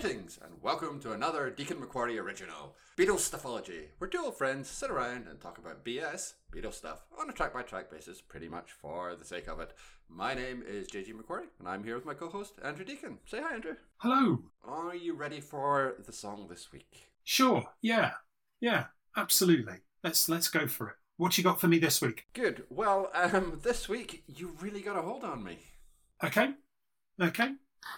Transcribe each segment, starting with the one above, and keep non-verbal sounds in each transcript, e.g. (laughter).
Greetings and welcome to another Deacon Macquarie original, Beatles Stuffology, where two old friends sit around and talk about BS, Beatles stuff, on a track by track basis, pretty much for the sake of it. My name is JG Macquarie, and I'm here with my co host, Andrew Deacon. Say hi, Andrew. Hello. Are you ready for the song this week? Sure. Yeah. Yeah. Absolutely. Let's let's go for it. What you got for me this week? Good. Well, um, this week you really got a hold on me. Okay. Okay.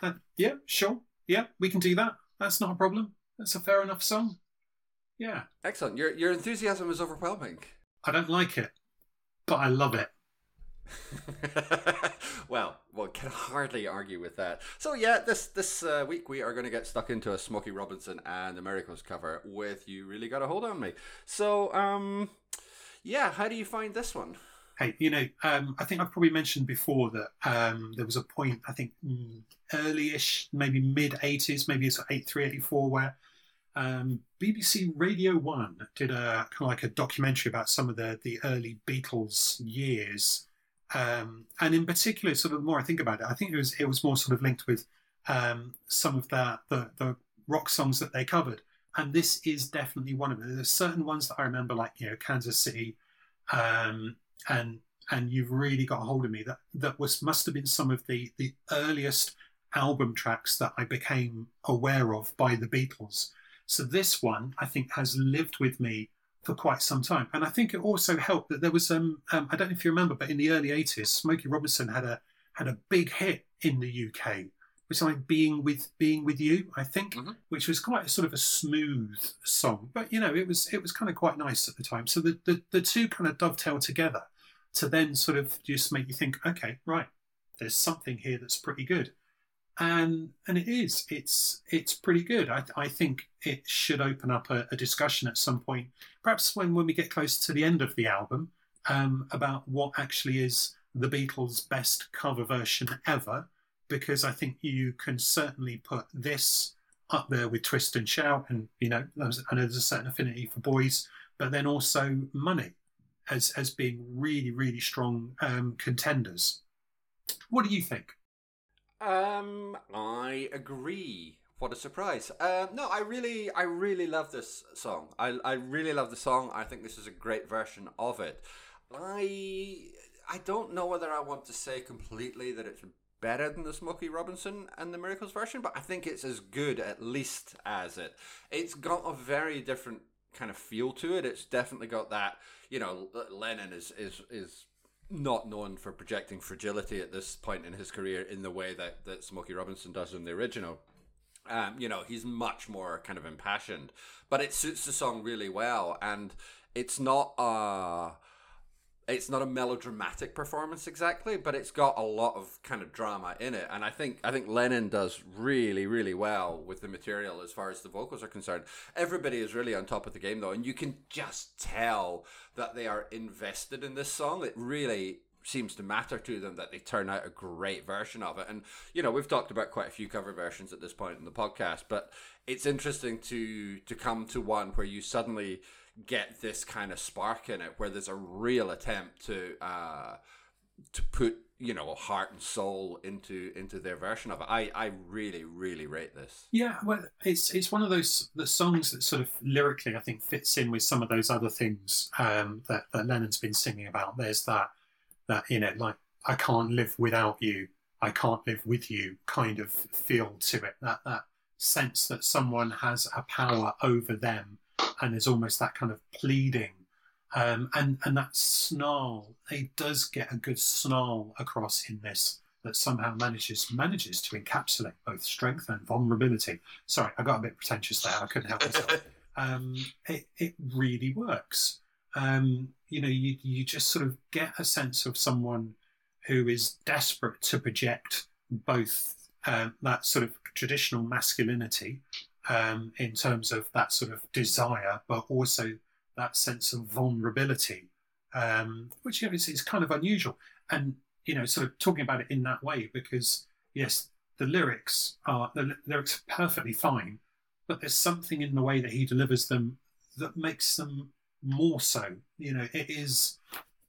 Uh, yeah. Sure. Yeah. We can do that. That's not a problem. That's a fair enough song. Yeah. Excellent. Your your enthusiasm is overwhelming. I don't like it, but I love it. (laughs) well, one can hardly argue with that. So yeah, this this uh, week we are going to get stuck into a Smokey Robinson and the Miracles cover with "You Really Got a Hold on Me." So, um, yeah, how do you find this one? Hey, you know, um, I think I've probably mentioned before that um, there was a point, I think, mm, early-ish, maybe mid '80s, maybe it's '83, '84, where um, BBC Radio One did a kind of like a documentary about some of the the early Beatles years, um, and in particular, sort of the more I think about it, I think it was it was more sort of linked with um, some of the, the the rock songs that they covered, and this is definitely one of them. There's certain ones that I remember, like you know Kansas City, um, and and you've really got a hold of me. That that was must have been some of the the earliest album tracks that I became aware of by the Beatles. So this one, I think, has lived with me for quite some time, and I think it also helped that there was um, um I don't know if you remember, but in the early '80s, Smokey Robinson had a had a big hit in the UK, which was like "Being with Being with You," I think, Mhm. which was quite a sort of a smooth song, but you know, it was it was kind of quite nice at the time. So the the, the two kind of dovetail together to then sort of just make you think, okay, right, there's something here that's pretty good. And and it is. It's it's pretty good. I, I think it should open up a, a discussion at some point, perhaps when, when we get close to the end of the album, um, about what actually is the Beatles' best cover version ever. Because I think you can certainly put this up there with Twist and Shout, and you know, I know there's a certain affinity for boys, but then also Money as as being really really strong um, contenders. What do you think? Um, I agree. What a surprise! Um, no, I really, I really love this song. I, I really love the song. I think this is a great version of it. I, I don't know whether I want to say completely that it's better than the Smokey Robinson and the Miracles version, but I think it's as good at least as it. It's got a very different kind of feel to it. It's definitely got that. You know, Lennon is is is not known for projecting fragility at this point in his career in the way that, that Smokey Robinson does in the original. Um, you know, he's much more kind of impassioned, but it suits the song really well, and it's not a it's not a melodramatic performance exactly, but it's got a lot of kind of drama in it, and I think I think Lennon does really really well with the material as far as the vocals are concerned. Everybody is really on top of the game though, and you can just tell that they are invested in this song. It really seems to matter to them that they turn out a great version of it. And you know, we've talked about quite a few cover versions at this point in the podcast, but it's interesting to to come to one where you suddenly get this kind of spark in it, where there's a real attempt to uh, to put you know heart and soul into into their version of it. I I really really rate this. Yeah, well, it's it's one of those the songs that sort of lyrically I think fits in with some of those other things um, that that Lennon's been singing about. There's that that you know like I can't live without you, I can't live with you kind of feel to it. That that sense that someone has a power over them, and there's almost that kind of pleading. Um, and and that snarl, it does get a good snarl across in this that somehow manages manages to encapsulate both strength and vulnerability. Sorry, I got a bit pretentious there. I couldn't help myself. (laughs) um, it it really works. Um, you know, you you just sort of get a sense of someone who is desperate to project both um, that sort of traditional masculinity um, in terms of that sort of desire, but also that sense of vulnerability, um, which is kind of unusual. And you know, sort of talking about it in that way because yes, the lyrics are the lyrics are perfectly fine, but there's something in the way that he delivers them that makes them more so. You know, it is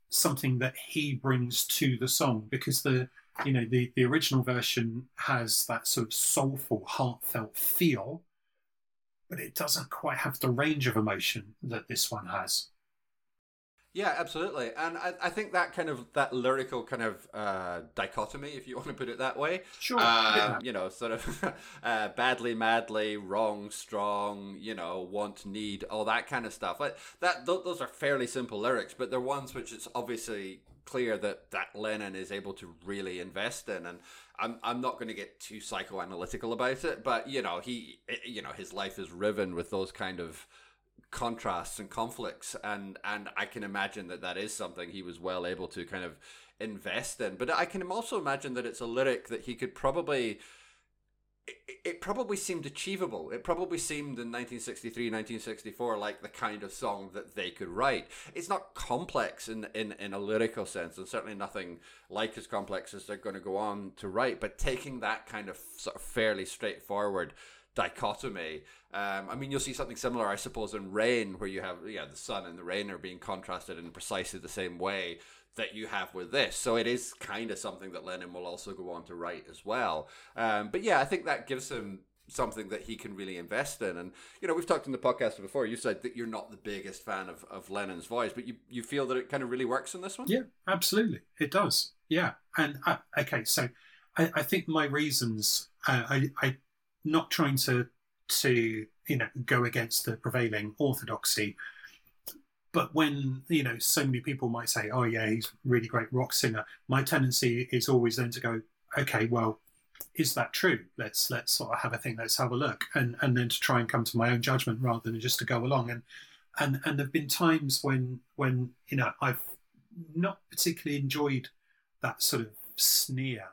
something that he brings to the song because the you know, the, the original version has that sort of soulful, heartfelt feel, but it doesn't quite have the range of emotion that this one has. Yeah, absolutely, and I, I think that kind of that lyrical kind of uh, dichotomy, if you (laughs) want to put it that way, Sure. um, yeah. you know, sort of (laughs) uh, badly, madly, wrong, strong, you know, want, need, all that kind of stuff. Like that, th- those are fairly simple lyrics, but they're ones which it's obviously clear that that Lennon is able to really invest in, and I'm I'm not going to get too psychoanalytical about it, but you know, he, eh, you know, his life is riven with those kind of contrasts and conflicts and and I can imagine that that is something he was well able to kind of invest in. But I can also imagine that it's a lyric that he could probably it, it probably seemed achievable it probably seemed in 1963 1964 like the kind of song that they could write it's not complex in in, in a lyrical sense and certainly nothing like as complex as they're going to go on to write but taking that kind of sort of fairly straightforward dichotomy. Um, I mean, you'll see something similar, I suppose, in Rain, where you have yeah the sun and the rain are being contrasted in precisely the same way that you have with this. So it is kind of something that Lennon will also go on to write as well. Um, but yeah, I think that gives him something that he can really invest in. And you know, we've talked in the podcast before. You said that you're not the biggest fan of, of Lennon's voice, but you you feel that it kind of really works in this one. Yeah, absolutely. It does. Yeah. And uh, okay, so I, I think my reasons, uh, I, I not trying to to you know go against the prevailing orthodoxy but when you know so many people might say oh yeah he's a really great rock singer my tendency is always then to go okay well is that true? Let's let's sort of have a think let's have a look and and then to try and come to my own judgment rather than just to go along. And and and there've been times when when you know i've not particularly enjoyed that sort of sneer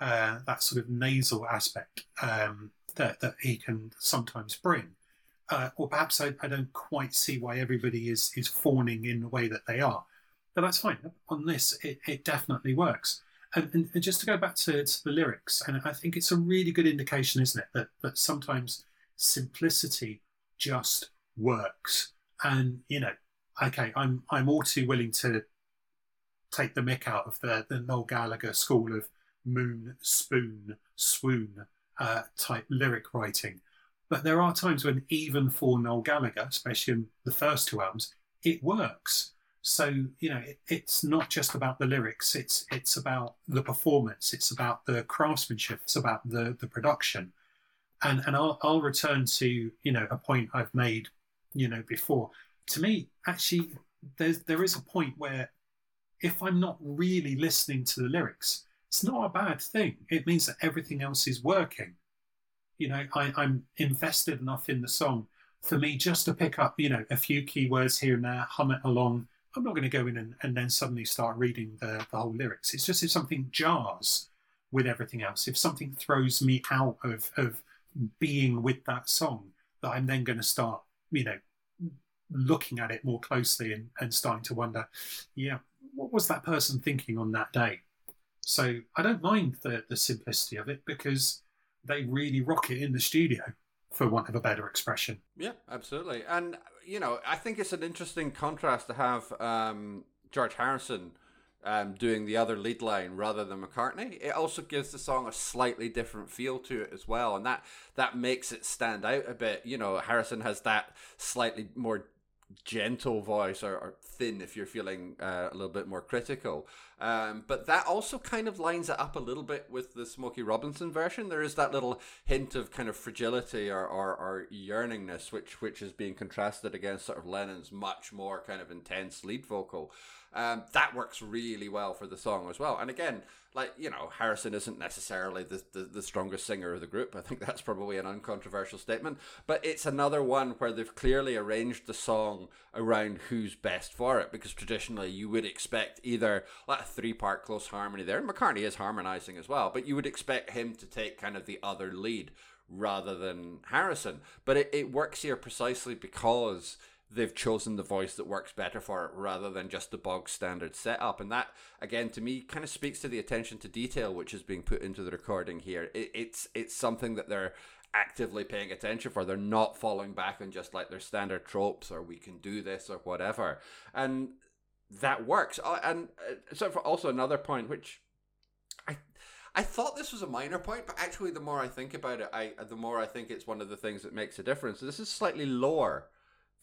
uh, that sort of nasal aspect um, that that he can sometimes bring, uh, or perhaps I, I don't quite see why everybody is is fawning in the way that they are, but that's fine. On this, it, it definitely works. And, and, and just to go back to, to the lyrics, and I think it's a really good indication, isn't it, that that sometimes simplicity just works. And you know, okay, I'm I'm all too willing to take the mick out of the the Noel Gallagher school of moon, spoon, swoon uh, type lyric writing. But there are times when, even for Noel Gallagher, especially in the first two albums, it works. So you know, it, it's not just about the lyrics; it's it's about the performance, it's about the craftsmanship, it's about the the production. And and I'll I'll return to you know a point I've made you know before. To me, actually, there's there is a point where if I'm not really listening to the lyrics, it's not a bad thing. It means that everything else is working. You know, I, I'm invested enough in the song for me just to pick up, you know, a few keywords here and there, hum it along. I'm not going to go in and, and then suddenly start reading the, the whole lyrics. It's just if something jars with everything else, if something throws me out of, of being with that song, that I'm then going to start, you know, looking at it more closely and, and starting to wonder, yeah, what was that person thinking on that day? So I don't mind the, the simplicity of it because they really rock it in the studio, for want of a better expression. Yeah, absolutely. And, you know, I think it's an interesting contrast to have um, George Harrison um, doing the other lead line rather than McCartney. It also gives the song a slightly different feel to it as well. And that, that makes it stand out a bit. You know, Harrison has that slightly more gentle voice or, or thin if you're feeling uh, a little bit more critical. Um, but that also kind of lines it up a little bit with the Smokey Robinson version. There is that little hint of kind of fragility or, or, or yearningness, which which is being contrasted against sort of Lennon's much more kind of intense lead vocal. Um, that works really well for the song as well. And again, like you know, Harrison isn't necessarily the, the, the strongest singer of the group. I think (laughs) that's probably an uncontroversial statement. But it's another one where they've clearly arranged the song around who's best for it. Because traditionally, you would expect either like a three part close harmony there. And McCartney is harmonizing as well, but you would expect him to take kind of the other lead rather than Harrison. But it, it works here precisely because they've chosen the voice that works better for it rather than just the bog standard setup. And that, again, to me, kind of speaks to the attention to detail which is being put into the recording here. It, it's it's something that they're actively paying attention for. They're not falling back on just like their standard tropes or we can do this or whatever. And that works. Uh, and uh, so for also another point, which I I thought this was a minor point, but actually, the more I think about it, I the more I think it's one of the things that makes a difference. This is slightly lower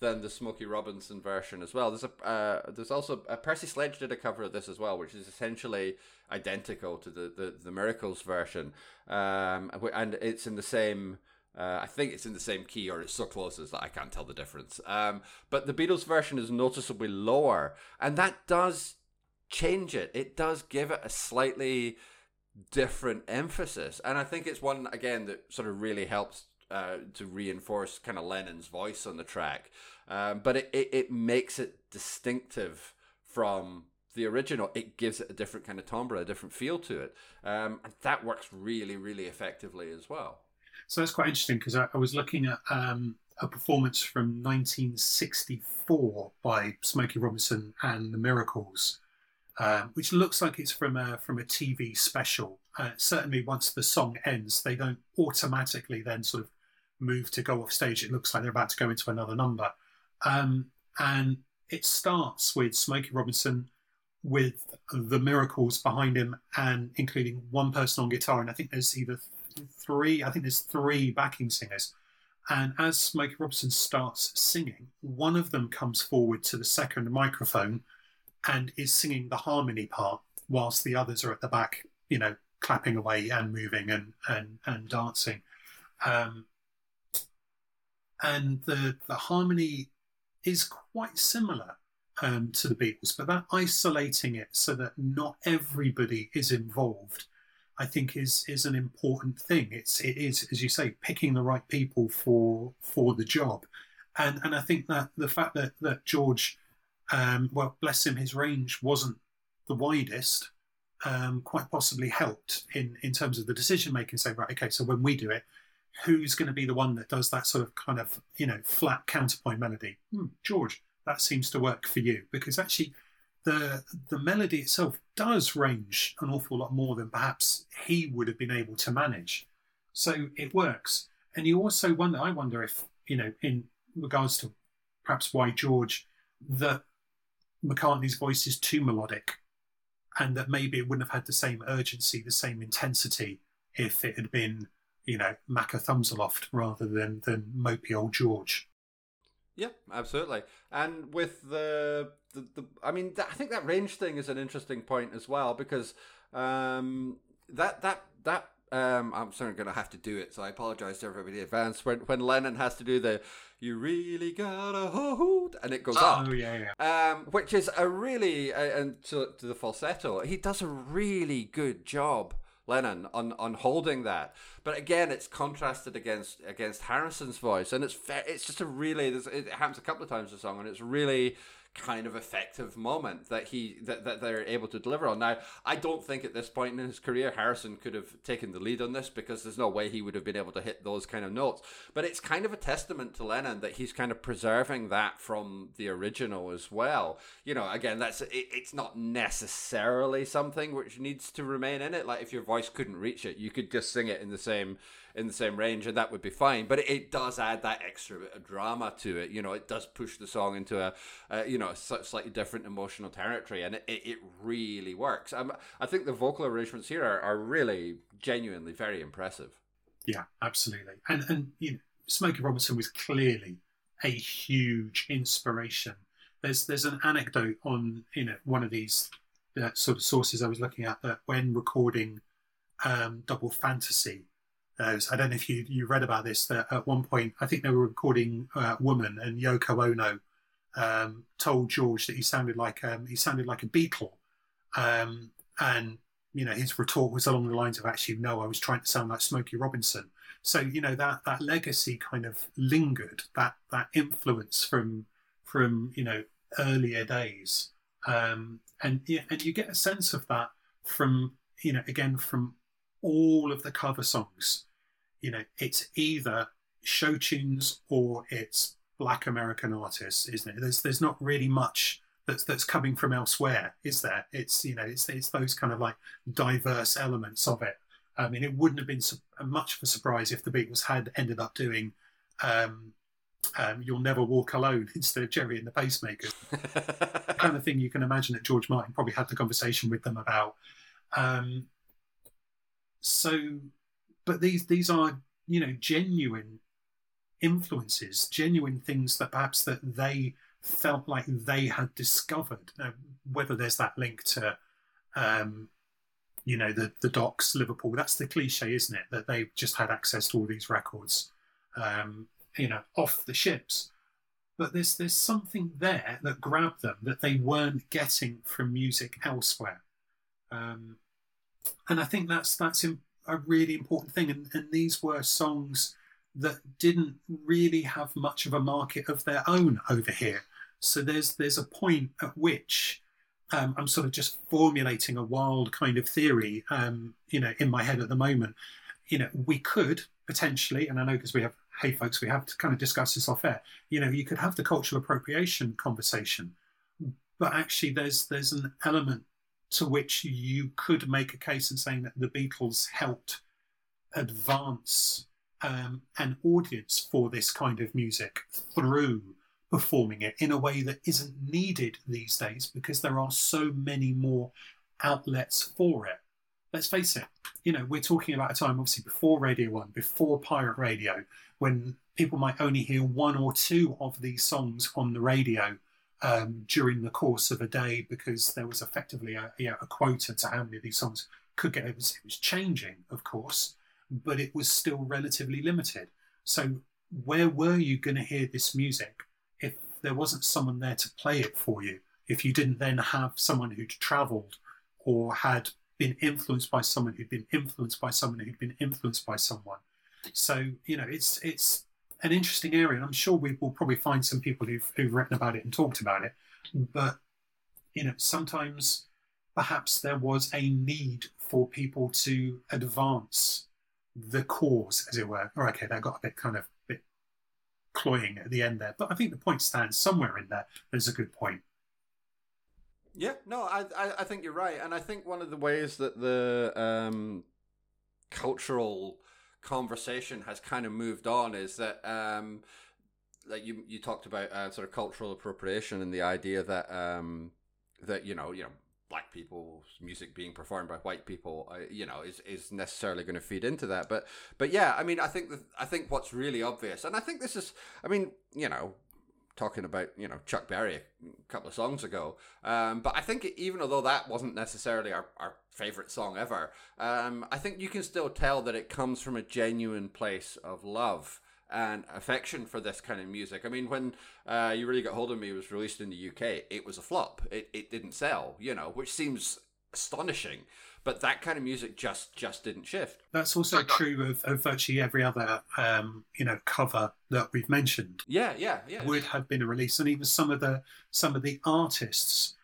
than the Smokey Robinson version as well. There's a uh, there's also uh, Percy Sledge did a cover of this as well, which is essentially identical to the the, the Miracles version, um, and it's in the same. Uh, I think it's in the same key, or it's so close as that I can't tell the difference. Um, but the Beatles version is noticeably lower, and that does change it. It does give it a slightly different emphasis, and I think it's one again that sort of really helps uh, to reinforce kind of Lennon's voice on the track. Um, but it, it, it makes it distinctive from the original. It gives it a different kind of timbre, a different feel to it. Um, and that works really, really effectively as well. So that's quite interesting because I, I, was looking at um, a performance from 1964 by Smokey Robinson and the Miracles, um, which looks like it's from a from a TV special. Uh, certainly, once the song ends, they don't automatically then sort of move to go off stage. It looks like they're about to go into another number. Um, and it starts with Smokey Robinson with the miracles behind him and including one person on guitar. And I think there's either three, I think there's three backing singers. And as Smokey Robinson starts singing, one of them comes forward to the second microphone and is singing the harmony part whilst the others are at the back, you know, clapping away and moving and, and, and dancing. Um, and the the harmony is quite similar um, to the Beatles, but that isolating it so that not everybody is involved, I think is is an important thing. It's it is as you say picking the right people for for the job, and and I think that the fact that that George, um, well bless him, his range wasn't the widest. Um, quite possibly helped in in terms of the decision making. Say right, okay, so when we do it, who's going to be the one that does that sort of kind of you know flat counterpoint melody? Hmm, george that seems to work for you because actually the the melody itself does range an awful lot more than perhaps he would have been able to manage. So it works. And you also wonder i wonder if you know in regards to perhaps why george that mccartney's voice is too melodic and that maybe it wouldn't have had the same urgency the same intensity if it had been you know, Macca thumbs aloft rather than than mopey old George. Yeah, absolutely. And with the the, the I mean, I think that range thing is an interesting point as well because um, that that that um, I'm certainly going to have to do it, so I apologize to everybody in advance. When when Lennon has to do the "You really gotta hold," and it goes oh, up, yeah, yeah. Um, which is a really uh, and to, to the falsetto, he does a really good job Lennon on, on holding that. But again, it's contrasted against against Harrison's voice, and it's it's just a really it happens a couple of times in the song, and it's really kind of effective moment that he that, that they're able to deliver on. Now, I don't think at this point in his career Harrison could have taken the lead on this because there's no way he would have been able to hit those kind of notes. But it's kind of a testament to Lennon that he's kind of preserving that from the original as well. You know, again, that's it, it's not necessarily something which needs to remain in it. Like if your voice couldn't reach it, you could just sing it in the same in the same range, and that would be fine. But it, does add that extra bit of drama to it. You know, it does push the song into a, a you know a slightly different emotional territory, and it, it really works. Um, I think the vocal arrangements here are, are really genuinely very impressive. Yeah, absolutely. And and you know, Smokey Robinson was clearly a huge inspiration. There's there's an anecdote on you know one of these uh, sort of sources I was looking at that when recording um, Double Fantasy, I don't know if you, you read about this, that at one point, I think they were recording uh, Woman and Yoko Ono um, told George that he sounded like um, he sounded like a Beatle. Um, and, you know, his retort was along the lines of actually, no, I was trying to sound like Smokey Robinson. So, you know, that, that legacy kind of lingered, that, that influence from, from, you know, earlier days. Um, and, yeah, and you get a sense of that from, you know, again, from all of the cover songs you know, it's either show tunes or it's black American artists, isn't it? There's there's not really much that's that's coming from elsewhere, is there? It's you know, it's it's those kind of like diverse elements of it. I mean, it wouldn't have been much of a surprise if the Beatles had ended up doing um, um, "You'll Never Walk Alone" (laughs) instead of "Gerry and the Pacemakers." (laughs) kind of thing you can imagine that George Martin probably had the conversation with them about. Um, so, but these these are you know genuine influences, genuine things that perhaps that they felt like they had discovered. Now, whether there's that link to, um, you know, the the Docks, Liverpool. That's the cliche, isn't it? That they've just had access to all these records, um, you know, off the ships. But there's there's something there that grabbed them that they weren't getting from music elsewhere, um, and I think that's that's a really important thing. And, and these were songs that didn't really have much of a market of their own over here. So there's there's a point at which um, I'm sort of just formulating a wild kind of theory, um, you know, in my head at the moment. You know, we could potentially, and I know because we have, hey folks, we have to kind of discuss this off air. You know, you could have the cultural appropriation conversation, but actually, there's there's an element to which you could make a case in saying that the Beatles helped advance um, an audience for this kind of music through performing it in a way that isn't needed these days because there are so many more outlets for it. Let's face it, you know, we're talking about a time obviously before Radio 1, before pirate radio, when people might only hear one or two of these songs on the radio um, during the course of a day because there was effectively a, a quota to how many of these songs could get. Was, it was changing, of course, but it was still relatively limited. So, where were you going to hear this music if there wasn't someone there to play it for you? If you didn't then have someone who'd travelled or had been influenced by someone who'd been influenced by someone who'd been influenced by someone. So, you know, it's it's an interesting area, and I'm sure we will probably find some people who've, who've written about it and talked about it. But you know, sometimes perhaps there was a need for people to advance the cause, as it were. Or okay, that got a bit kind of bit cloying at the end there, but I think the point stands somewhere in there. There's a good point. Yeah, no, I, I, I think you're right, and I think one of the ways that the um, cultural conversation has kind of moved on is that um, like you you talked about uh, sort of cultural appropriation and the idea that um, that you know you know black people's music being performed by white people uh, you know is is necessarily going to feed into that but but yeah i mean i think i think what's really obvious and i think this is i mean you know talking about you know Chuck Berry a couple of songs ago. Um, but I think even although that wasn't necessarily our, our favorite song ever, um, I think you can still tell that it comes from a genuine place of love and affection for this kind of music. I mean, when uh, You Really Got Hold of Me was released in the UK, it was a flop. It, it didn't sell, you know, which seems astonishing but that kind of music just just didn't shift. That's also true of, of virtually every other um, you know cover that we've mentioned. Yeah, yeah, yeah. Would have been a release, and even some of the some of the artists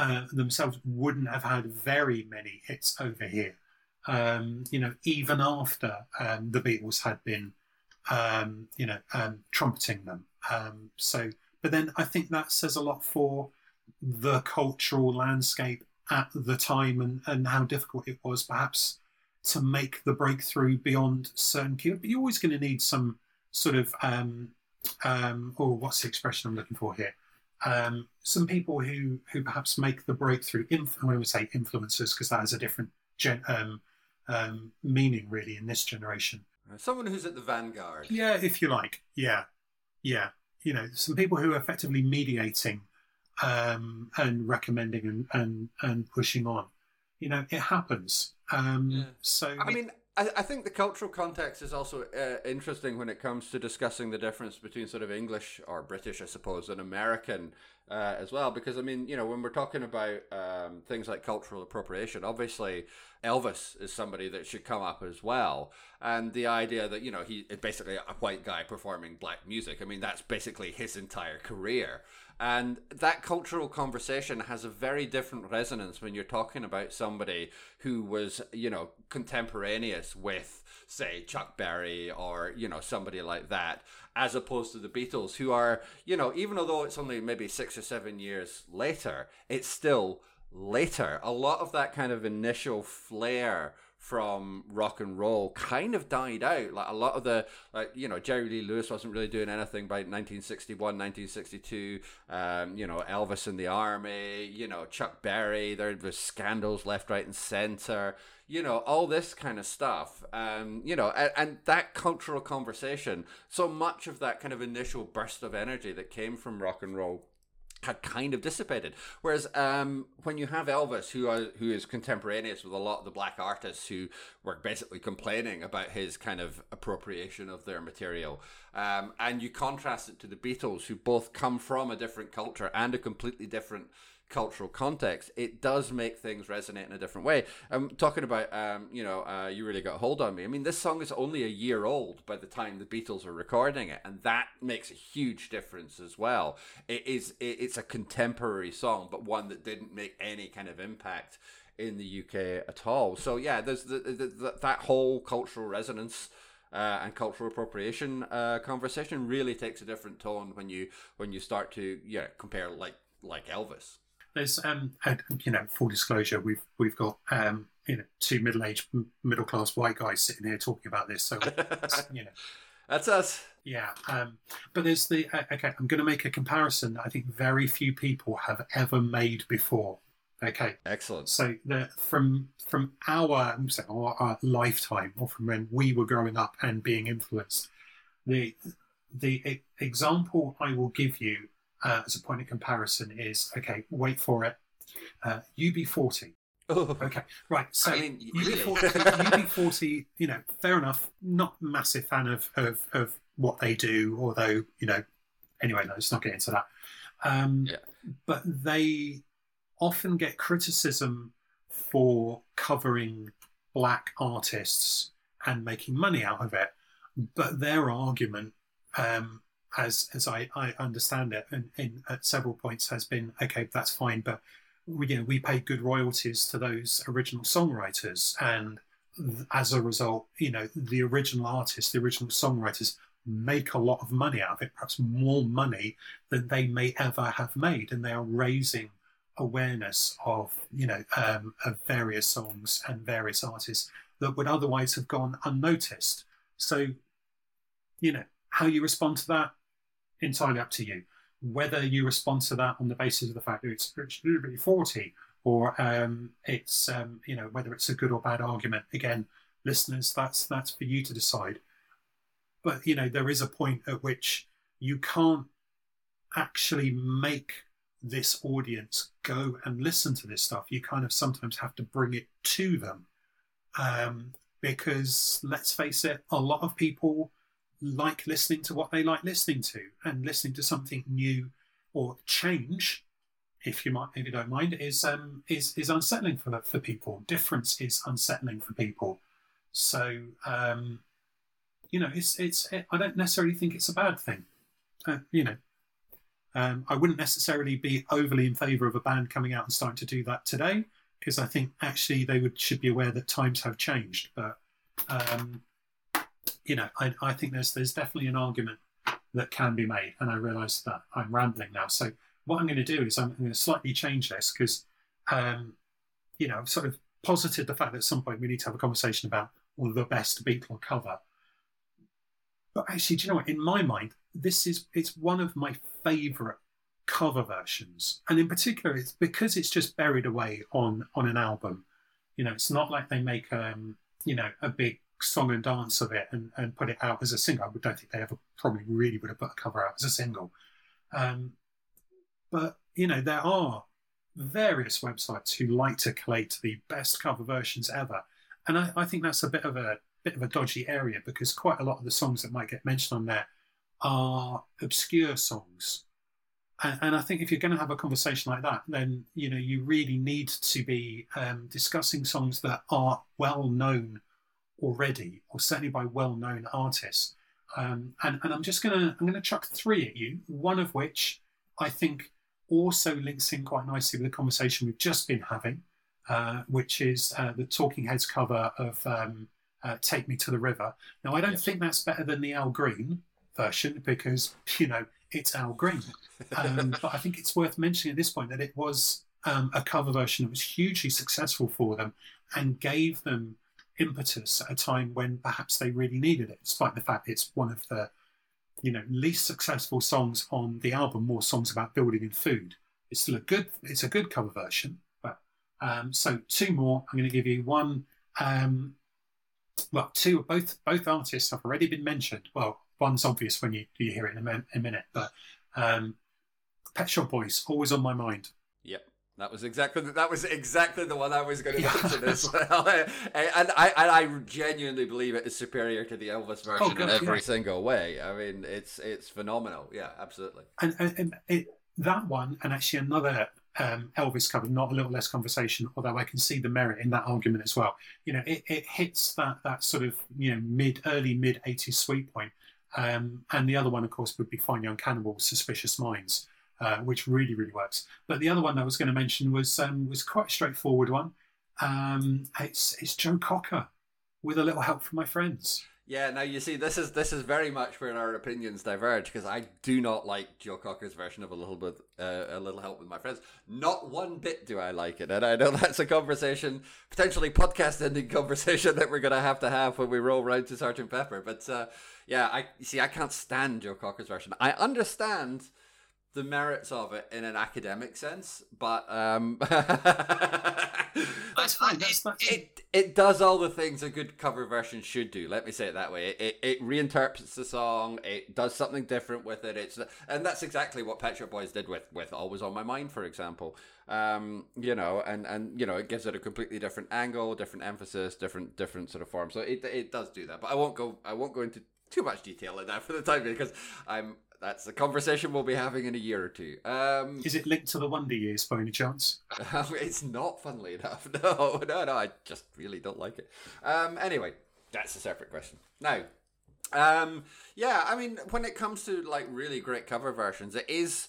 uh, themselves wouldn't have had very many hits over here. Um, you know, even after um, the Beatles had been, um, you know, um, trumpeting them. Um, so, but then I think that says a lot for the cultural landscape at the time and, and how difficult it was perhaps to make the breakthrough beyond certain keywords. But you're always going to need some sort of, um, or what's the expression I'm looking for here? Um, some people who who perhaps make the breakthrough. Inf- I would say influencers because that has a different gen- um, um, meaning really in this generation. Someone who's at the vanguard. Yeah, if you like. Yeah, yeah. You know, some people who are effectively mediating um, and recommending and, and, and pushing on. You know, it happens. Um, yeah. So I mean, I, I, think the cultural context is also uh, interesting when it comes to discussing the difference between sort of English or British, I suppose, and American uh, as well. Because I mean, you know, when we're talking about um, things like cultural appropriation, obviously Elvis is somebody that should come up as well. And the idea that you know he is basically a white guy performing black music. I mean, that's basically his entire career. And that cultural conversation has a very different resonance when you're talking about somebody who was, you know, contemporaneous with, say, Chuck Berry or, you know, somebody like that, as opposed to the Beatles, who are, you know, even although it's only maybe six or seven years later, it's still later. A lot of that kind of initial flair from rock and roll kind of died out. Like a lot of the, like, you know, Jerry Lee Lewis wasn't really doing anything by 1961, 1962. Um, you know, Elvis in the army, you know, Chuck Berry, there was scandals left, right, and center, you know, all this kind of stuff. Um, you know, and, and that cultural conversation, so much of that kind of initial burst of energy that came from rock and roll had kind of dissipated. Whereas um, when you have Elvis, who are, who is contemporaneous with a lot of the black artists who were basically complaining about his kind of appropriation of their material, um, and you contrast it to the Beatles, who both come from a different culture and a completely different cultural context, it does make things resonate in a different way. I'm talking about, um, you know, uh, you really got a hold on me. I mean, this song is only a year old by the time the Beatles are recording it, and that makes a huge difference as well. It is, it's a contemporary song, but one that didn't make any kind of impact in the UK at all. So yeah, there's the, the, the that whole cultural resonance. Uh, and cultural appropriation uh, conversation really takes a different tone when you when you start to yeah compare like like Elvis there's um you know full disclosure we've we've got um you know two middle-aged middle class white guys sitting here talking about this so (laughs) you know. That's us. Yeah um but there's the uh, okay i'm going to make a comparison that i think very few people have ever made before okay? Excellent. So the from from our, our, our lifetime or from when we were growing up and being influenced the the example i will give you uh, as a point of comparison is okay, wait for it. Uh, UB40. Oh. Okay, right. So I mean, really? UB40, UB40, you know, fair enough. Not massive fan of, of, of what they do, although, you know, anyway, no, let's not get into that. Um, yeah. But they often get criticism for covering black artists and making money out of it. But their argument um, as as I, I understand it, and in, at several points has been okay. That's fine, but we, you know we pay good royalties to those original songwriters, and as a result, you know the original artists, the original songwriters make a lot of money out of it, perhaps more money than they may ever have made, and they are raising awareness of you know um, of various songs and various artists that would otherwise have gone unnoticed. So, you know, how you respond to that entirely up to you. Whether you respond to that on the basis of the fact that it's really 40 or um, it's, um, you know, whether it's a good or bad argument, again, listeners, that's, that's for you to decide. But, you know, there is a point at which you can't actually make this audience go and listen to this stuff. You kind of sometimes have to bring it to them. Um, because let's face it, a lot of people like listening to what they like listening to and listening to something new or change if you might if you don't mind is um is is unsettling for for people. Difference is unsettling for people. So um you know it's it's i don't necessarily think it's a bad thing. Uh, you know um, I wouldn't necessarily be overly in favour of a band coming out and starting to do that today because I think actually they would should be aware that times have changed. But um, you know, I, I think there's there's definitely an argument that can be made, and I realise that I'm rambling now. So what I'm going to do is I'm, going to slightly change this because, um, you know, I've sort of posited the fact that at some point we need to have a conversation about well, the best Beatle cover. But actually, do you know what? In my mind, this is it's one of my favourite cover versions, and in particular, it's because it's just buried away on on an album. You know, it's not like they make um, you know a big song and dance of it and, and put it out as a single. I don't think they ever probably really would have put a cover out as a single. Um, but you know, there are various websites who like to collate the best cover versions ever, and I, I think that's a bit of a bit of a dodgy area because quite a lot of the songs that might get mentioned on there are obscure songs. And, I think if you're going to have a conversation like that, then you know you really need to be um, discussing songs that are well known already, or certainly by well-known artists. Um, and, and I'm just gonna I'm gonna chuck three at you. One of which I think also links in quite nicely with the conversation we've just been having, uh, which is uh, the Talking Heads cover of um, uh, "Take Me to the River." Now, I don't yes. think that's better than the Al Green version because you know it's Al Green, um, (laughs) but I think it's worth mentioning at this point that it was um, a cover version that was hugely successful for them and gave them impetus at a time when perhaps they really needed it, despite the fact it's one of the you know least successful songs on the album. More songs about building and food. It's still a good. It's a good cover version. But um, so two more. I'm going to give you one. Um, well, two. Both both artists have already been mentioned. Well, one's obvious when you you hear it in a, a minute, but um, Pet Shop Boys always on my mind. Yep. That was exactly the, that was exactly the one I was going (laughs) to mention as well, (laughs) and I and I genuinely believe it is superior to the Elvis version oh, in every yeah. single way. I mean, it's it's phenomenal. Yeah, absolutely. And, and, and it, that one, and actually another um, Elvis cover, not a little less conversation, although I can see the merit in that argument as well. You know, it, it hits that that sort of you know mid early mid '80s sweet point. Um, and the other one, of course, would be Fine Young Cannibals, Suspicious Minds. Uh, which really really works. But the other one I was going to mention was um, was quite a straightforward one. Um, it's it's Joe Cocker with a little help from my friends. Yeah, now you see, this is this is very much where our opinions diverge because I do not like Joe Cocker's version of a little bit, uh, a little help with my friends. Not one bit do I like it, and I know (laughs) that's a conversation, potentially podcast ending (laughs) conversation that we're gonna have to have when we roll round to Sergeant Pepper. But uh, yeah, I see, I can't stand Joe Cocker's version. I understand the merits of it in an academic sense, but um, (laughs) that's fine. That's, that's it, it does all the things a good cover version should do. Let me say it that way. It, it, it reinterprets the song. It does something different with it. It's and that's exactly what Pet Shop Boys did with with Always on My Mind, for example. Um, you know, and and you know, it gives it a completely different angle, different emphasis, different different sort of form. So it it does do that. But I won't go I won't go into too much detail in that for the time being because I'm that's a conversation we'll be having in a year or two. Um, Is it linked to the Wonder Years by any chance? (laughs) it's not, funnily enough. (laughs) No, no, no. I just really don't like it. Um, anyway, that's a separate question. Now, um, yeah, I mean, when it comes to like really great cover versions, it is.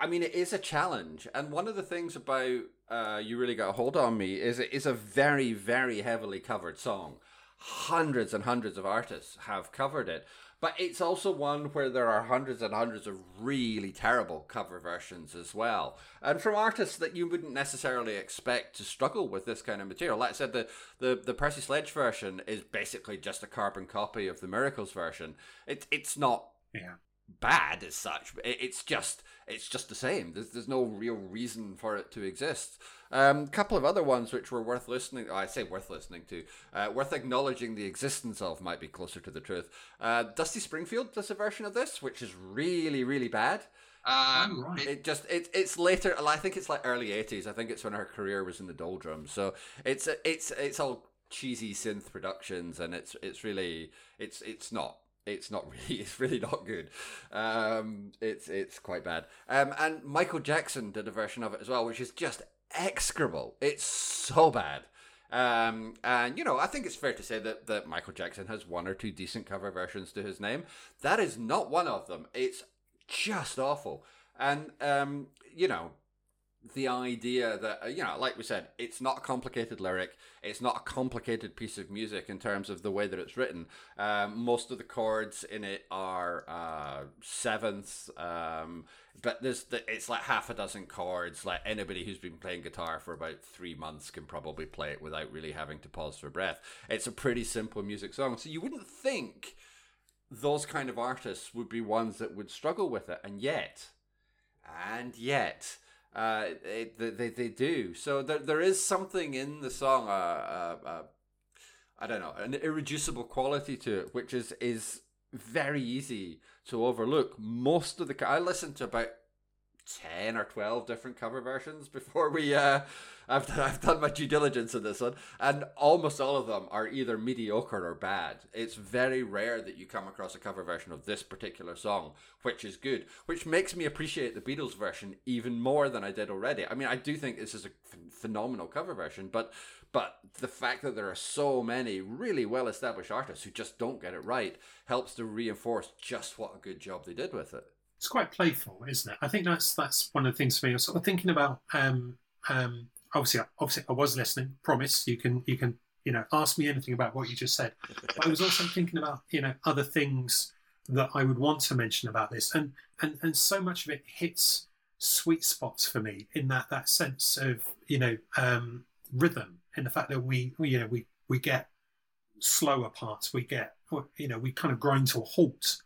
I mean, it is a challenge, and one of the things about uh, "You Really Got a Hold on Me" is it is a very, very heavily covered song. Hundreds and hundreds of artists have covered it, but it's also one where there are hundreds and hundreds of really terrible cover versions as well. And from artists that you wouldn't necessarily expect to struggle with this kind of material. Like I said, the, the, the Percy Sledge version is basically just a carbon copy of the Miracles version. It, it's not yeah. bad as such. It, it's just it's just the same. There's, there's no real reason for it to exist. A um, couple of other ones which were worth listening. Oh, I say worth listening to, uh, worth acknowledging the existence of might be closer to the truth. Uh, Dusty Springfield does a version of this, which is really really bad. Um, right. It just it, it's later. I think it's like early eighties. I think it's when her career was in the doldrums. So it's it's it's all cheesy synth productions, and it's it's really it's it's not it's not (laughs) really it's really not good um it's it's quite bad um and michael jackson did a version of it as well which is just execrable. It's so bad. Um, and you know, I think it's fair to say that, that Michael Jackson has one or two decent cover versions to his name. That is not one of them. It's just awful. And um, you know, the idea that uh, you know like we said it's not a complicated lyric it's not a complicated piece of music in terms of the way that it's written. Um, most of the chords in it are uh, sevenths um, but there's the, it's like half a dozen chords like anybody who's been playing guitar for about three months can probably play it without really having to pause for breath. It's a pretty simple music song so you wouldn't think those kind of artists would be ones that would struggle with it and yet and yet uh, it, they, they do. So there, there is something in the song, uh, uh, uh, I don't know, an irreducible quality to it, which is is very easy to overlook. Most of the I listened to about ten or twelve different cover versions before we uh, I've done, (laughs) I've done my due diligence in this one, and almost all of them are either mediocre or bad. It's very rare that you come across a cover version of this particular song which is good, which makes me appreciate the Beatles version even more than I did already. I mean, I do think this is a phenomenal cover version, but but the fact that there are so many really well established artists who just don't get it right helps to reinforce just what a good job they did with it. It's quite playful, isn't it? I think that's that's one of the things for me. I was sort of thinking about um, um, obviously, obviously, I was listening. Promise, you can, you can, you know, ask me anything about what you just said. But I was also thinking about, you know, other things that I would want to mention about this, and and and so much of it hits sweet spots for me in that that sense of, you know, um, rhythm, and the fact that we, we you know, we we get slower parts, we get you know we kind of grind to a halt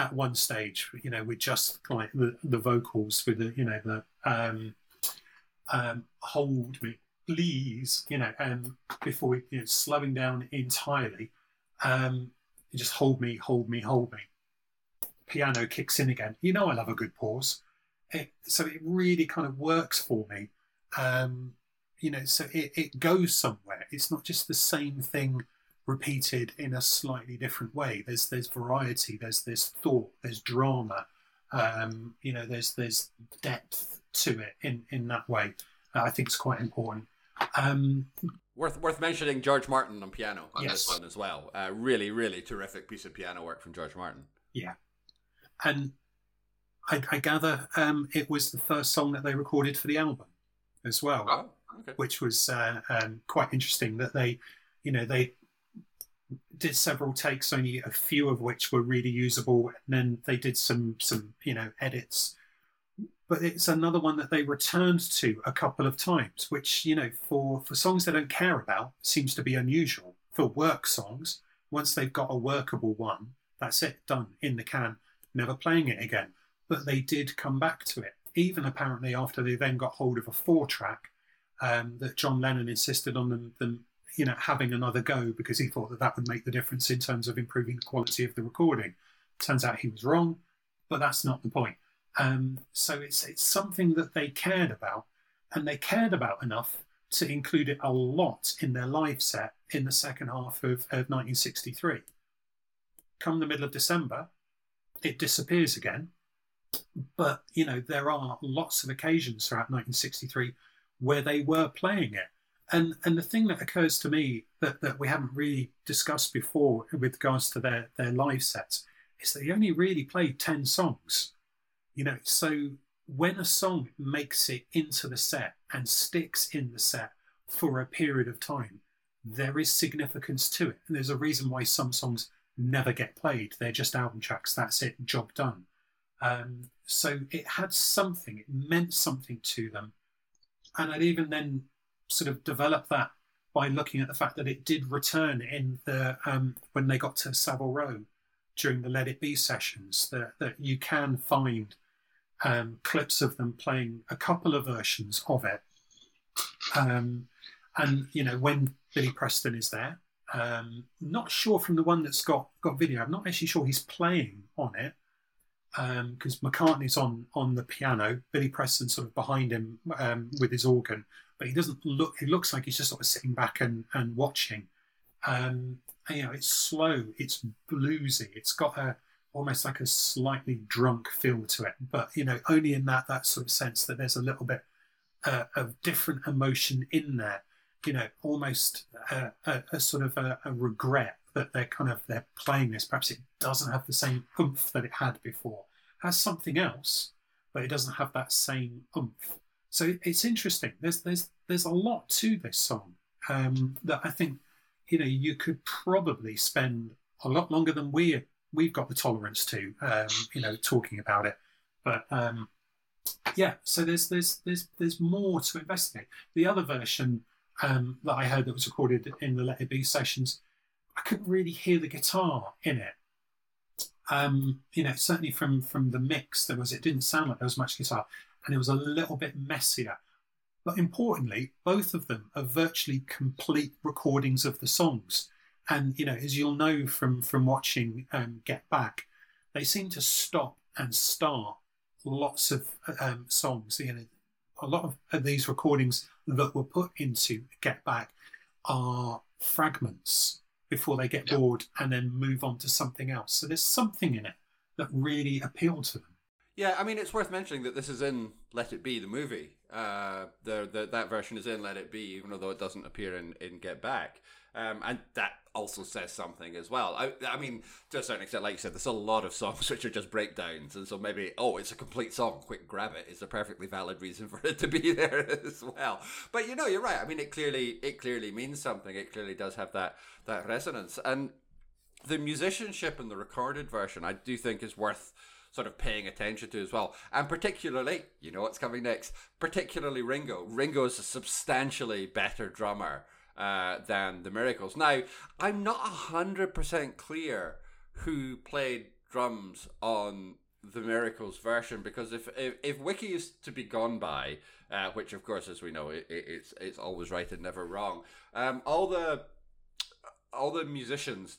at one stage. You know, with just like the, the vocals with the you know the um, um, hold me please, you know, and before we you know, slowing down entirely, um, just hold me, hold me, hold me. Piano kicks in again. You know, I love a good pause. It, so it really kind of works for me. Um, you know, so it, it goes somewhere. It's not just the same thing repeated in a slightly different way. There's there's variety. There's there's thought. There's drama. Um, you know, there's there's depth to it in in that way. Uh, I think it's quite important. Um, worth worth mentioning George Martin on piano on Yes. this one as well. Uh, really, really terrific piece of piano work from George Martin. yeah, and I, I gather um, it was the first song that they recorded for the album as well. Oh, okay. which was uh, um, quite interesting that they, you know, they did several takes, only a few of which were really usable, and then they did some some you know edits. But it's another one that they returned to a couple of times, which you know for for songs they don't care about seems to be unusual. For work songs, once they've got a workable one, that's it, done in the can, never playing it again. But they did come back to it, even apparently after they then got hold of a four track um, that John Lennon insisted on them, them, you know, having another go because he thought that that would make the difference in terms of improving the quality of the recording. Turns out he was wrong, but that's not the point. Um, so it's it's something that they cared about, and they cared about enough to include it a lot in their live set in the second half of, of 1963. Come the middle of December, it disappears again. But you know there are lots of occasions throughout 1963 where they were playing it. And and the thing that occurs to me that, that we haven't really discussed before with regards to their, their live sets is that they only really played 10 songs. You know, so when a song makes it into the set and sticks in the set for a period of time, there is significance to it. And there's a reason why some songs never get played. They're just album tracks. That's it, job done. Um, so it had something, it meant something to them and I'd even then sort of develop that by looking at the fact that it did return in the um, when they got to Savile Row during the Let It Be sessions. That that you can find um, clips of them playing a couple of versions of it, um, and you know when Billy Preston is there. Um, not sure from the one that's got got video. I'm not actually sure he's playing on it because um, McCartney's on on the piano, Billy Preston sort of behind him um, with his organ, but he doesn't look. It looks like he's just sort of sitting back and and watching. Um, and, you know, it's slow, it's bluesy, it's got a almost like a slightly drunk feel to it, but you know, only in that that sort of sense that there's a little bit uh, of different emotion in there. You know, almost a, a, a sort of a, a regret that they're kind of they're playing this. Perhaps it doesn't have the same oomph that it had before. It has something else, but it doesn't have that same oomph. So it's interesting. There's there's there's a lot to this song um, that I think you know you could probably spend a lot longer than we we've got the tolerance to. Um, you know, talking about it, but. Um, yeah, so there's there's there's there's more to investigate. The other version um, that I heard that was recorded in the Let It Be sessions I couldn't really hear the guitar in it. Um, you know, certainly from from the mix, there was it didn't sound like there was much guitar, and it was a little bit messier. But importantly, both of them are virtually complete recordings of the songs. And you know, as you'll know from from watching um, Get Back, they seem to stop and start lots of um, songs. You know, a lot of, these recordings that were put into Get Back are fragments before they get Yeah. bored and then move on to something else. So there's something in it that really appealed to them. Yeah, I mean, it's worth mentioning that this is in Let It Be, the movie. Uh, the, the that version is in Let It Be, even though it doesn't appear in, in Get Back. Um, and that also says something as well. I, I mean, to a certain extent, like you said, there's a lot of songs (laughs) which are just breakdowns, and so maybe, oh, it's a complete song, quick grab. It's a perfectly valid reason for (laughs) it to be there as well. But you know, you're right. I mean, it clearly it clearly means something. It clearly does have that that resonance, and the musicianship in the recorded version, I do think, is worth sort of paying attention to as well. And particularly, you know what's coming next, particularly Ringo. Ringo is a substantially better drummer uh, than the Miracles. Now, I'm not hundred percent clear who played drums on the Miracles version because if if, if Wiki is to be gone by, uh, which of course, as we know, it, it's it's always right and never wrong. Um, all the all the musicians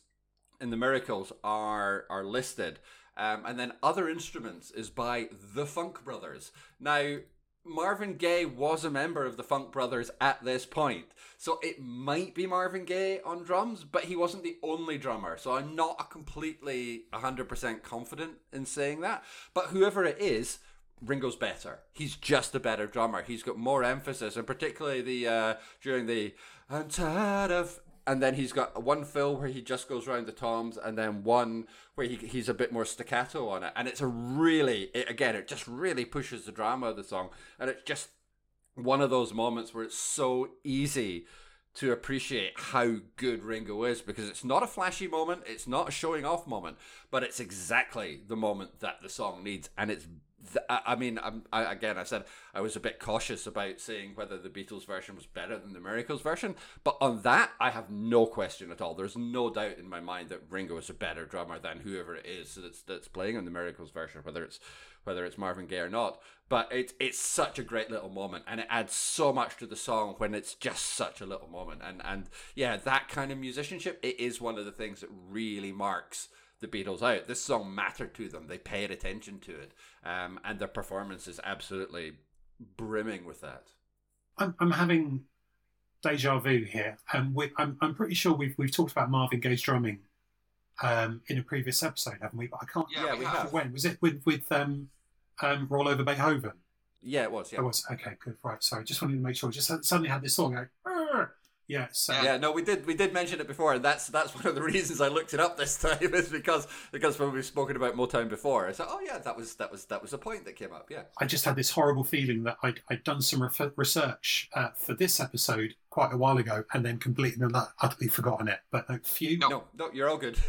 in the Miracles are are listed, um, and then other instruments is by the Funk Brothers. Now. Marvin Gaye was a member of the Funk Brothers at this point. So it might be Marvin Gaye on drums, but he wasn't the only drummer. So I'm not completely 100% confident in saying that. But whoever it is, Ringo's better. He's just a better drummer. He's got more emphasis, and particularly the uh, during the "I'm tired of," and then he's got one fill where he just goes around the toms, and then one where he, he's a bit more staccato on it, and it's a really it, again it just really pushes the drama of the song, and it's just one of those moments where it's so easy to appreciate how good Ringo is because it's not a flashy moment, it's not a showing off moment, but it's exactly the moment that the song needs, and it's I mean, I'm, I, again, I said I was a bit cautious about saying whether the Beatles version was better than the Miracles version, but on that, I have no question at all. There's no doubt in my mind that Ringo is a better drummer than whoever it is that's that's playing on the Miracles version, whether it's whether it's Marvin Gaye or not. But it's it's such a great little moment, and it adds so much to the song when it's just such a little moment. And and yeah, that kind of musicianship, it is one of the things that really marks the Beatles out. This song mattered to them. They paid attention to it, um, and their performance is absolutely brimming with that. I'm, I'm having deja vu here, and we, I'm, I'm pretty sure we've we've talked about Marvin Gaye's drumming um, in a previous episode, haven't we? But I can't. Yeah, we have. When was it with with um, um, Roll Over Beethoven? Yeah, it was. Yeah, it was. Okay, good. Right. Sorry, just wanted to make sure. Just suddenly had this song like, yeah, so. yeah. No, we did we did mention it before, and that's that's (laughs) one of the reasons I looked it up this time (laughs) is because because when we've spoken about Motown before, I said, oh yeah, that was that was that was a point that came up. Yeah, I just had this horrible feeling that I'd, I'd done some research uh, for this episode quite a while ago, and then completely and utterly forgotten it. But a few, no, no, no, you're all good. (laughs)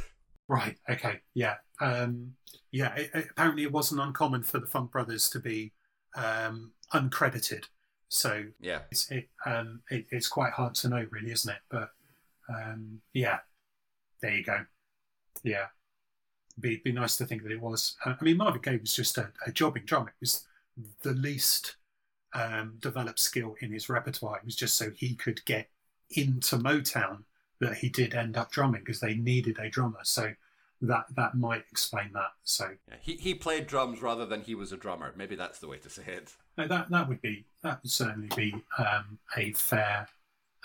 Right. Okay. Yeah. Um, yeah. It, it, apparently, it wasn't uncommon for the Funk Brothers to be um, uncredited so yeah, it's it, um, it, it's quite hard to know, really, isn't it? But um, yeah, there you go. Yeah, be be nice to think that it was. Uh, I mean, Marvin Gaye was just a, a jobbing drummer. It was the least um, developed skill in his repertoire. It was just so he could get into Motown that he did end up drumming because they needed a drummer. So that that might explain that. So yeah, he he played drums rather than he was a drummer. Maybe that's the way to say it. No, that that would be that would certainly be um, a fair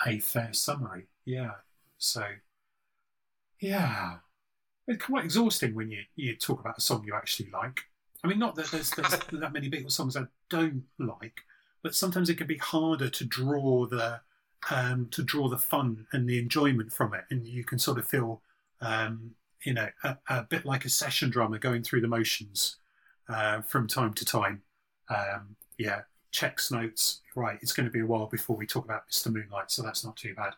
a fair summary. Yeah. So yeah, it's quite exhausting when you you talk about a song you actually like. I mean, not that there's, there's (laughs) that many Beatles songs I don't like, but sometimes it can be harder to draw the um, to draw the fun and the enjoyment from it, and you can sort of feel um, you know, a, a, bit like a session drummer going through the motions uh, from time to time. Um, yeah, checks notes. Right, it's going to be a while before we talk about Mr. Moonlight, so that's not too bad.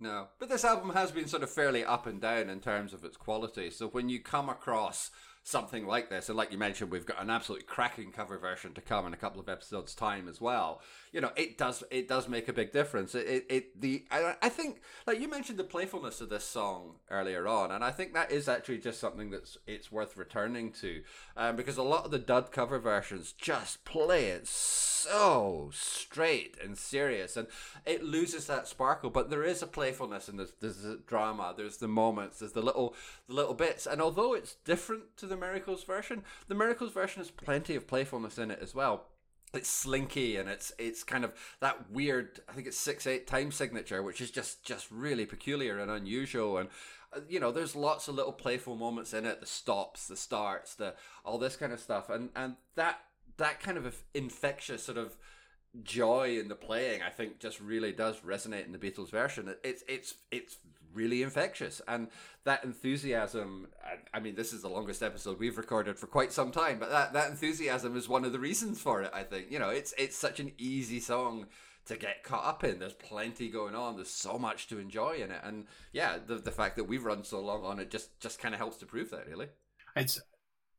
No, but this album has been sort of fairly up and down in terms of its quality. So when you come across something like this. And like you mentioned, we've got an absolutely cracking cover version to come in a couple of episodes' time as well. You know, it does it does make a big difference. It it, it the I, I think like you mentioned the playfulness of this song earlier on, and I think that is actually just something that's it's worth returning to, um, because a lot of the dud cover versions just play it so straight and serious, and it loses that sparkle. But there is a playfulness, and there's there's drama, there's the moments, there's the little the little bits, and although it's different to the Miracles version. The Miracles version has plenty of playfulness in it as well. It's slinky and it's it's kind of that weird. I think it's six eight time signature, which is just just really peculiar and unusual. And uh, you know, there's lots of little playful moments in it. The stops, the starts, the all this kind of stuff, and and that that kind of infectious sort of joy in the playing, I think, just really does resonate in the Beatles version. It's it's it's really infectious, and that enthusiasm. I, mean, this is the longest episode we've recorded for quite some time, but that that enthusiasm is one of the reasons for it. I think you know, it's it's such an easy song to get caught up in. There's plenty going on. There's so much to enjoy in it, and yeah, the the fact that we've run so long on it just just kind of helps to prove that. Really, it's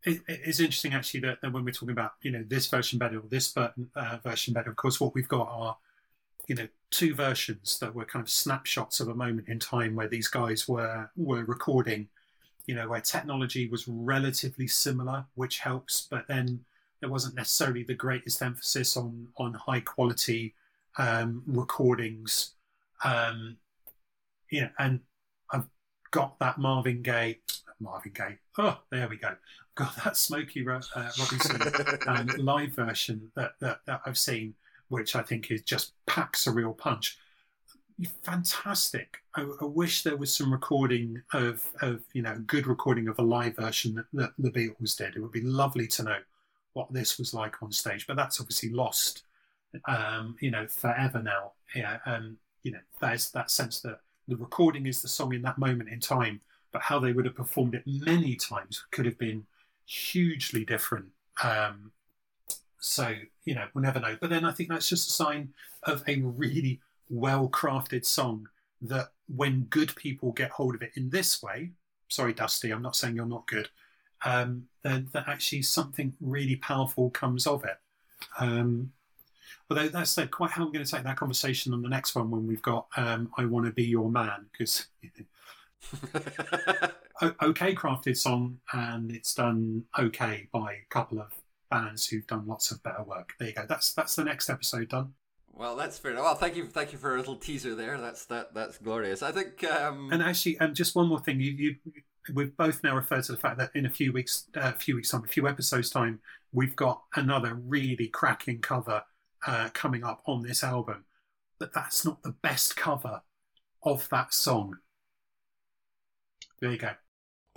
it, it's interesting actually that, that, when we're talking about you know this version better or this uh, version better, of course, what we've got are you know two versions that were kind of snapshots of a moment in time where these guys were were recording you know where technology was relatively similar which helps but then there wasn't necessarily the greatest emphasis on on high quality um, recordings. Um, you know and i've got that marvin gaye marvin gaye. Oh there we go. Got that smokey uh, robinson um, (laughs) live version that, that that i've seen which I think is just packs a real punch. Fantastic. I, I, wish there was some recording of, of, you know, good recording of a live version that, that the Beatles did. It would be lovely to know what this was like on stage, but that's obviously lost, um, you know, forever now. Yeah, um, you know, there's that sense that the recording is the song in that moment in time, but how they would have performed it many times could have been hugely different. Um, so, you know, we'll never know. But then I think that's just a sign of a really well crafted song that when good people get hold of it in this way, sorry, Dusty, I'm not saying you're not good, um, then that actually something really powerful comes of it. Um, although that's uh, quite how I'm going to take that conversation on the next one when we've got um, I Want to Be Your Man, because. You (laughs) know, okay crafted song and it's done okay by a couple of bands who've done lots of better work. There you go. That's that's the next episode done. Well, that's fair. Well, thank you, thank you for a little teaser there. That's that that's glorious. I think. Um... And actually, um, just one more thing. You, you, we've both now referred to the fact that in a few weeks, a uh, few weeks time, a few episodes time, we've got another really cracking cover uh, coming up on this album. But that's not the best cover of that song. There you go.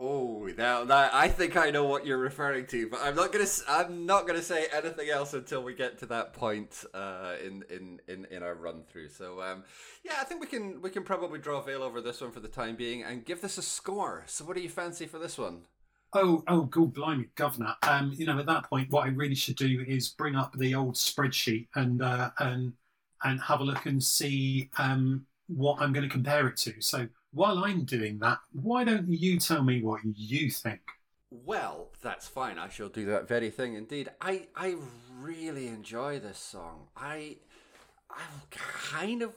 Oh, now, now I think I know what you're referring to, but I'm not gonna I'm not gonna say anything else until we get to that point uh, in, in in in our run through. So um, yeah, I think we can we can probably draw a veil over this one for the time being and give this a score. So what do you fancy for this one? Oh, oh, good blimey, governor. Um, you know, at that point, what I really should do is bring up the old spreadsheet and uh, and and have a look and see um, what I'm going to compare it to. So while I'm doing that, why don't you tell me what you think? Well, that's fine. I shall do that very thing indeed. I I really enjoy this song. I I'm kind of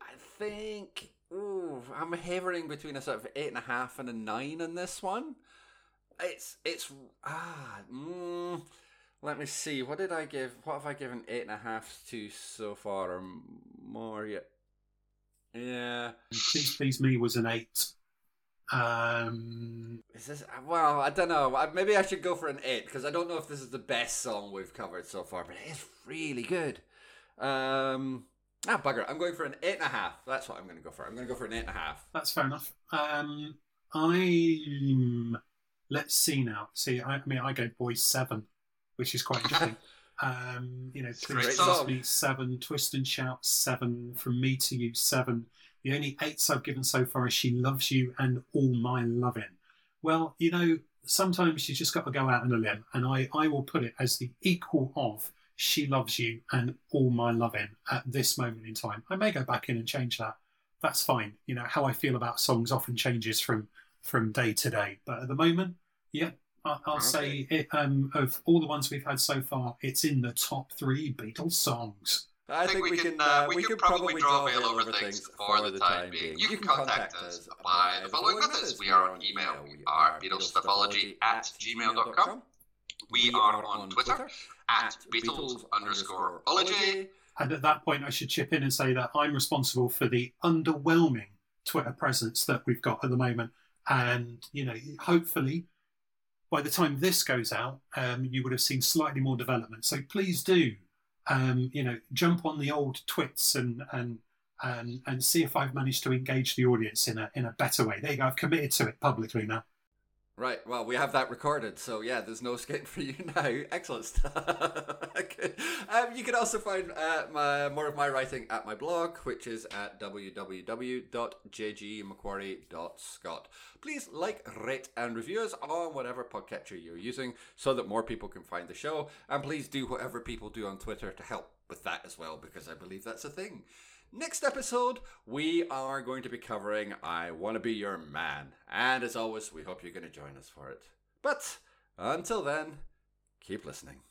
I think ooh, I'm hovering between a sort of eight and a half and a nine in this one. It's it's ah mm, let me see. What did I give? What have I given eight and a half to so far, or more yet? Yeah. Please Please Me was an eight. Um, is this well? I don't know. Maybe I should go for an eight because I don't know if this is the best song we've covered so far, but it is really good. Um, ah, bugger! I'm going for an eight and a half. That's what I'm going to go for. I'm going to go for an eight and a half. That's fair enough. Um, I'm. Let's see now. See, I, I mean, I go boys seven, which is quite interesting. (laughs) Um, you know, Please Trust Me seven, Twist and Shout seven, From Me to You seven. The only eights I've given so far is She Loves You and All My Loving. Well, you know, sometimes you just got to go out on a limb, and I, I will put it as the equal of She Loves You and All My Loving at this moment in time. I may go back in and change that. That's fine. You know, how I feel about songs often changes from from day to day. But at the moment, yeah, I'll, okay. say it, um, of all the ones we've had so far, it's in the top three Beatles songs. I, I think, think, we can, uh, uh we, we can probably draw a veil over things for the time being. You, can contact us by the following methods. We are on email. We are BeatlesStuffology at gmail.com. We are on Twitter at Beatles underscore ology. And at that point, I should chip in and say that I'm responsible for the underwhelming Twitter presence that we've got at the moment. And, you know, hopefully by the time this goes out, um, you would have seen slightly more development. So please do, um, you know, jump on the old twits and and and and see if I've managed to engage the audience in a in a better way. There you go. I've committed to it publicly now. Right. Well, we have that recorded, so yeah, there's no escape for you (laughs) now. Excellent stuff. (laughs) um, you can also find uh, my, more of my writing at my blog, which is at www.jgmacquarie.scot. Please like, rate, and review us on whatever podcatcher you're using, so that more people can find the show. And please do whatever people do on Twitter to help with that as well, because I believe that's a thing. Next episode, we are going to be covering I Want to Be Your Man. And as always, we hope you're going to join us for it. But until then, keep listening.